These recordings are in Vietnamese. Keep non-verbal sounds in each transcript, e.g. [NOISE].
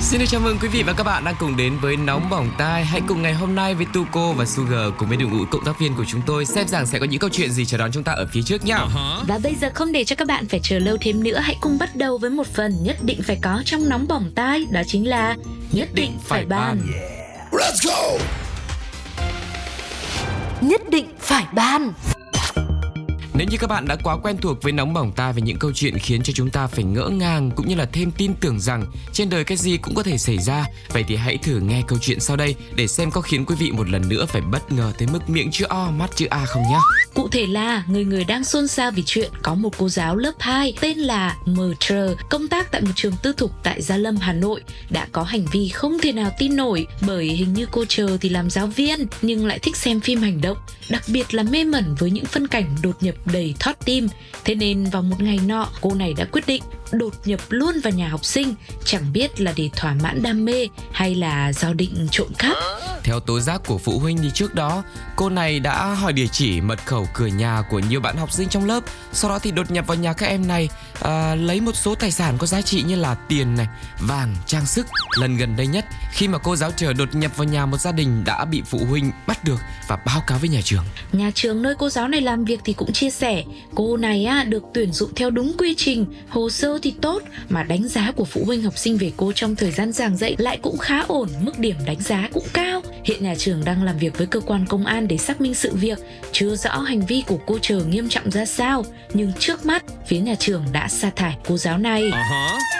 Xin được chào mừng quý vị và các bạn đang cùng đến với Nóng Bỏng Tai. Hãy cùng ngày hôm nay với Tuko và Sugar cùng với đội ngũ cộng tác viên của chúng tôi xem rằng sẽ có những câu chuyện gì chờ đón chúng ta ở phía trước nhá. Và bây giờ không để cho các bạn phải chờ lâu thêm nữa Hãy cùng bắt đầu với một phần nhất định phải có trong nóng bỏng tai Đó chính là Nhất định phải bàn. Nhất định phải bàn nếu như các bạn đã quá quen thuộc với Nóng Bỏng Tai về những câu chuyện khiến cho chúng ta phải ngỡ ngàng cũng như là thêm tin tưởng rằng trên đời cái gì cũng có thể xảy ra, Vậy thì hãy thử nghe câu chuyện sau đây để xem có khiến quý vị một lần nữa phải bất ngờ tới mức miệng chữ O, mắt chữ A không nhé. Cụ thể là người người đang xôn xao vì chuyện có một cô giáo lớp 2 tên là M Trờ công tác tại một trường tư thục tại Gia Lâm, Hà Nội đã có hành vi không thể nào tin nổi bởi hình như cô Trờ thì làm giáo viên nhưng lại thích xem phim hành động, đặc biệt là mê mẩn với những phân cảnh đột nhập đầy thót tim. Thế nên vào một ngày nọ, cô này đã quyết định đột nhập luôn vào nhà học sinh, chẳng biết là để thỏa mãn đam mê hay là do định trộm cắp. Theo tố giác của phụ huynh thì trước đó, cô này đã hỏi địa chỉ mật khẩu cửa nhà của nhiều bạn học sinh trong lớp. Sau đó thì đột nhập vào nhà các em này, à, lấy một số tài sản có giá trị như là tiền này, vàng, trang sức. Lần gần đây nhất, khi mà cô giáo trở đột nhập vào nhà một gia đình đã bị phụ huynh bắt được và báo cáo với nhà trường. Nhà trường nơi cô giáo này làm việc thì cũng chia sẻ cô này á, được tuyển dụng theo đúng quy trình, hồ sơ thì tốt mà đánh giá của phụ huynh học sinh về cô trong thời gian giảng dạy lại cũng khá ổn, mức điểm đánh giá cũng cao. Hiện nhà trường đang làm việc với cơ quan công an để xác minh sự việc, chưa rõ hành vi của cô chờ nghiêm trọng ra sao, nhưng trước mắt phía nhà trường đã sa thải cô giáo này.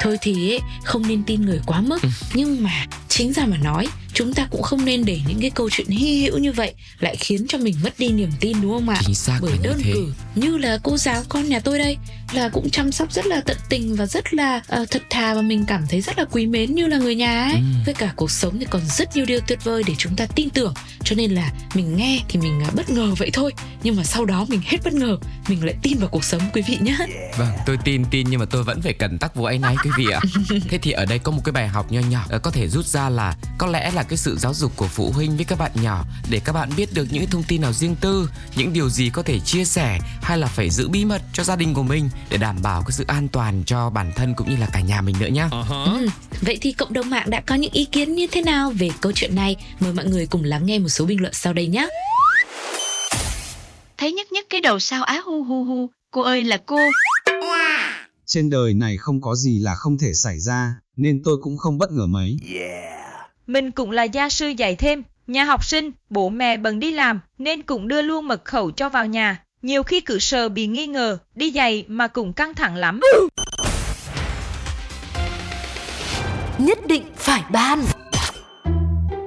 Thôi thì ấy, không nên tin người quá mức, nhưng mà chính ra mà nói chúng ta cũng không nên để những cái câu chuyện hy hữu như vậy lại khiến cho mình mất đi niềm tin đúng không ạ Chính xác bởi đơn thế. cử như là cô giáo con nhà tôi đây là cũng chăm sóc rất là tận tình và rất là ờ, thật thà và mình cảm thấy rất là quý mến như là người nhà ấy Ừ. với cả cuộc sống thì còn rất nhiều điều tuyệt vời để chúng ta tin tưởng cho nên là mình nghe thì mình ờ, bất ngờ vậy thôi nhưng mà sau đó mình hết bất ngờ mình lại tin vào cuộc sống quý vị nhé Vâng, tôi tin tin nhưng mà tôi vẫn phải cần tắc vô ấy náy quý vị ạ. [LAUGHS] Thế thì ở đây có một cái bài học nho nhỏ ờ, có thể rút ra là có lẽ là cái sự giáo dục của phụ huynh với các bạn nhỏ để các bạn biết được những thông tin nào riêng tư, những điều gì có thể chia sẻ hay là phải giữ bí mật cho gia đình của mình để đảm bảo cái sự an toàn cho bản thân cũng như là cả nhà mình nữa nhá. Ừ. Vậy thì cộng đồng mạng đã có những ý kiến như thế nào về câu chuyện này? Mời mọi người cùng lắng nghe một số bình luận sau đây nhé. thấy nhất nhất cái đầu sao á hu hu hu cô ơi là cô Trên đời này không có gì là không thể xảy ra, nên tôi cũng không bất ngờ mấy. Mình cũng là gia sư dạy thêm, nhà học sinh, bố mẹ bận đi làm nên cũng đưa luôn mật khẩu cho vào nhà. Nhiều khi cứ sợ bị nghi ngờ, đi dạy mà cũng căng thẳng lắm. Nhất định phải ban.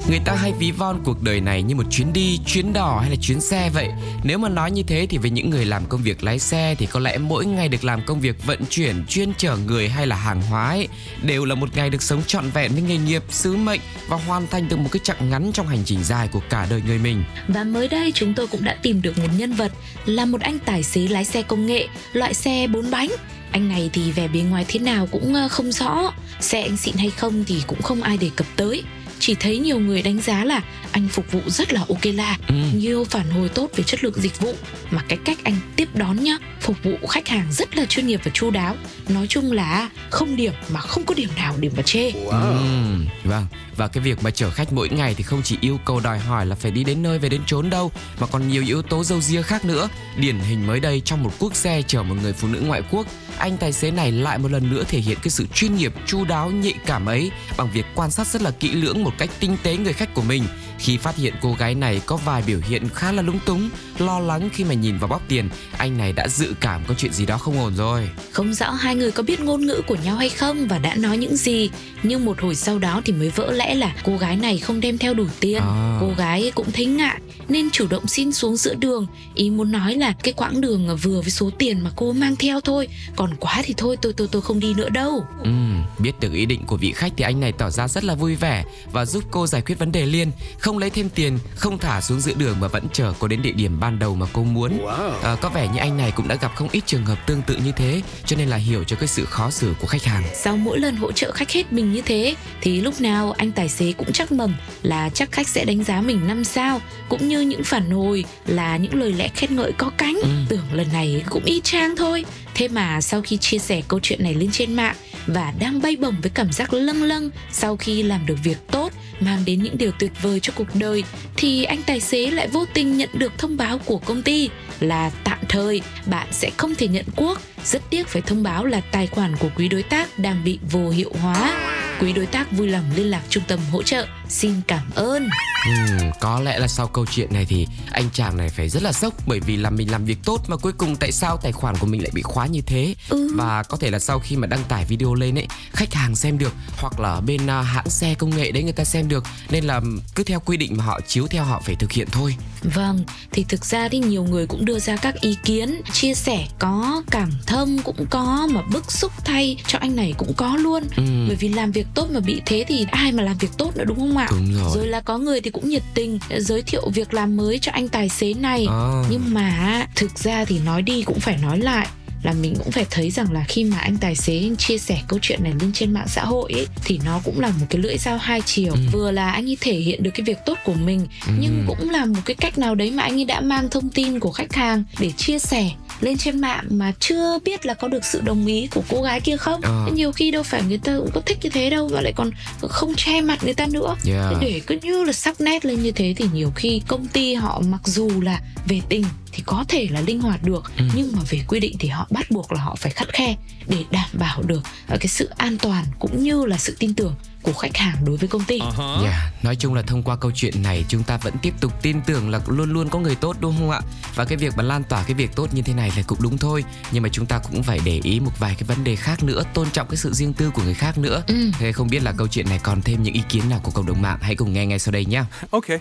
Người ta hay ví von cuộc đời này như một chuyến đi, chuyến đò hay là chuyến xe vậy. Nếu mà nói như thế thì với những người làm công việc lái xe thì có lẽ mỗi ngày được làm công việc vận chuyển, chuyên chở người hay là hàng hóa ấy, đều là một ngày được sống trọn vẹn với nghề nghiệp, sứ mệnh và hoàn thành được một cái chặng ngắn trong hành trình dài của cả đời người mình. Và mới đây chúng tôi cũng đã tìm được một nhân vật là một anh tài xế lái xe công nghệ, loại xe bốn bánh. Anh này thì vẻ bề ngoài thế nào cũng ờ, không rõ, xe anh xịn hay không thì cũng không ai đề cập tới. Chỉ thấy nhiều người đánh giá là anh phục vụ rất là ok la, Ừ. nhiều phản hồi tốt về chất lượng dịch vụ mà cái cách anh tiếp đón nhá, phục vụ khách hàng rất là chuyên nghiệp và chu đáo. Nói chung là không điểm mà không có điểm nào để mà chê. Ừm, vâng, và cái việc mà chở khách mỗi ngày thì không chỉ yêu cầu đòi hỏi là phải đi đến nơi về đến chốn đâu mà còn nhiều yếu tố dâu ria khác nữa. Điển hình mới đây trong một quốc xe chở một người phụ nữ ngoại quốc, anh tài xế này lại một lần nữa thể hiện cái sự chuyên nghiệp, chu đáo, nhạy cảm ấy bằng việc quan sát rất là kỹ lưỡng một một cách tinh tế người khách của mình. Khi phát hiện cô gái này có vài biểu hiện khá là lúng túng, lo lắng khi mà nhìn vào bóp tiền, anh này đã dự cảm có chuyện gì đó không ổn rồi. Không rõ hai người có biết ngôn ngữ của nhau hay không và đã nói những gì Nhưng một hồi sau đó thì mới vỡ lẽ là cô gái này không đem theo đủ tiền À. Cô gái cũng thấy ngại nên chủ động xin xuống giữa đường Ý muốn nói là cái quãng đường vừa với số tiền mà cô mang theo thôi Còn quá thì thôi tôi tôi tôi không đi nữa đâu Ừm, biết được ý định của vị khách thì anh này tỏ ra rất là vui vẻ và giúp cô giải quyết vấn đề liền. Không không lấy thêm tiền, không thả xuống giữa đường mà vẫn chở cô đến địa điểm ban đầu mà cô muốn. À, có vẻ như anh này cũng đã gặp không ít trường hợp tương tự như thế, cho nên là hiểu cho cái sự khó xử của khách hàng. Sau mỗi lần hỗ trợ khách hết mình như thế thì lúc nào anh tài xế cũng chắc mầm là chắc khách sẽ đánh giá mình năm sao cũng như những phản hồi là những lời lẽ khen ngợi có cánh. Ừ. Tưởng lần này cũng y chang thôi. Thế mà sau khi chia sẻ câu chuyện này lên trên mạng và đang bay bổng với cảm giác lâng lâng sau khi làm được việc tốt mang đến những điều tuyệt vời cho cuộc đời, thì anh tài xế lại vô tình nhận được thông báo của công ty là tạm thời, bạn sẽ không thể nhận cuốc. Rất tiếc phải thông báo là tài khoản của quý đối tác đang bị vô hiệu hóa. Quý đối tác vui lòng liên lạc trung tâm hỗ trợ xin cảm ơn Ừm, có lẽ là sau câu chuyện này thì anh chàng này phải rất là sốc bởi vì là mình làm việc tốt mà cuối cùng tại sao tài khoản của mình lại bị khóa như thế Ừ. và có thể là sau khi mà đăng tải video lên ấy khách hàng xem được hoặc là bên à, hãng xe công nghệ đấy người ta xem được nên là cứ theo quy định mà họ chiếu theo họ phải thực hiện thôi Vâng, thì thực ra thì nhiều người cũng đưa ra các ý kiến, chia sẻ có, cảm thông cũng có, mà bức xúc thay cho anh này cũng có luôn. Ừ. Bởi vì làm việc tốt mà bị thế thì ai mà làm việc tốt nữa đúng không ạ? Đúng rồi. Rồi là có người thì cũng nhiệt tình giới thiệu việc làm mới cho anh tài xế này. À. Nhưng mà thực ra thì nói đi cũng phải nói lại là mình cũng phải thấy rằng là khi mà anh tài xế anh chia sẻ câu chuyện này lên trên mạng xã hội ấy, thì nó cũng là một cái lưỡi dao hai chiều Ừ. vừa là anh ấy thể hiện được cái việc tốt của mình nhưng cũng là một cái cách nào đấy mà anh ấy đã mang thông tin của khách hàng để chia sẻ lên trên mạng mà chưa biết là có được sự đồng ý của cô gái kia không Ờ. nhiều khi đâu phải người ta cũng có thích như thế đâu và lại còn không che mặt người ta nữa Yeah. Thế để cứ như là sắc nét lên như thế thì nhiều khi công ty họ mặc dù là về tình thì có thể là linh hoạt được Ừ. nhưng mà về quy định thì họ bắt buộc là họ phải khắt khe để đảm bảo được ờ, cái sự an toàn cũng như là sự tin tưởng của khách hàng đối với công ty. Yeah. Nói chung là thông qua câu chuyện này chúng ta vẫn tiếp tục tin tưởng là luôn luôn có người tốt đúng không ạ? Và cái việc mà lan tỏa cái việc tốt như thế này là cũng đúng thôi Nhưng mà chúng ta cũng phải để ý một vài cái vấn đề khác nữa Tôn trọng cái sự riêng tư của người khác nữa Ừ. Thế không biết là câu chuyện này còn thêm những ý kiến nào của cộng đồng mạng Hãy cùng nghe ngay sau đây nhé Okay.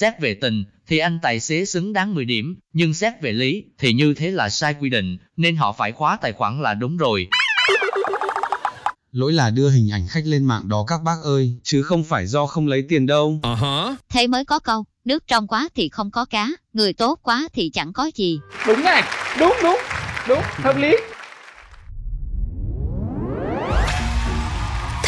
Xét về tình thì anh tài xế xứng đáng 10 điểm, nhưng xét về lý thì như thế là sai quy định, nên họ phải khóa tài khoản là đúng rồi. Lỗi là đưa hình ảnh khách lên mạng đó các bác ơi, chứ không phải do không lấy tiền đâu. Uh-huh. Thế mới có câu, nước trong quá thì không có cá, người tốt quá thì chẳng có gì. đúng này đúng đúng đúng hợp lý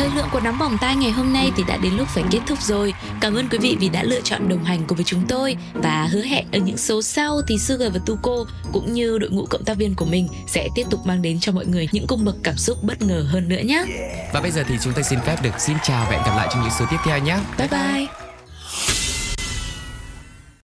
Thời lượng của nóng bỏng tai ngày hôm nay thì đã đến lúc phải kết thúc rồi. Cảm ơn quý vị vì đã lựa chọn đồng hành cùng với chúng tôi và hứa hẹn ở những số sau thì Sugar và Tuko cũng như đội ngũ cộng tác viên của mình sẽ tiếp tục mang đến cho mọi người những cung bậc cảm xúc bất ngờ hơn nữa nhé. Và bây giờ thì chúng tôi xin phép được xin chào và hẹn gặp lại trong những số tiếp theo nhé Bye bye.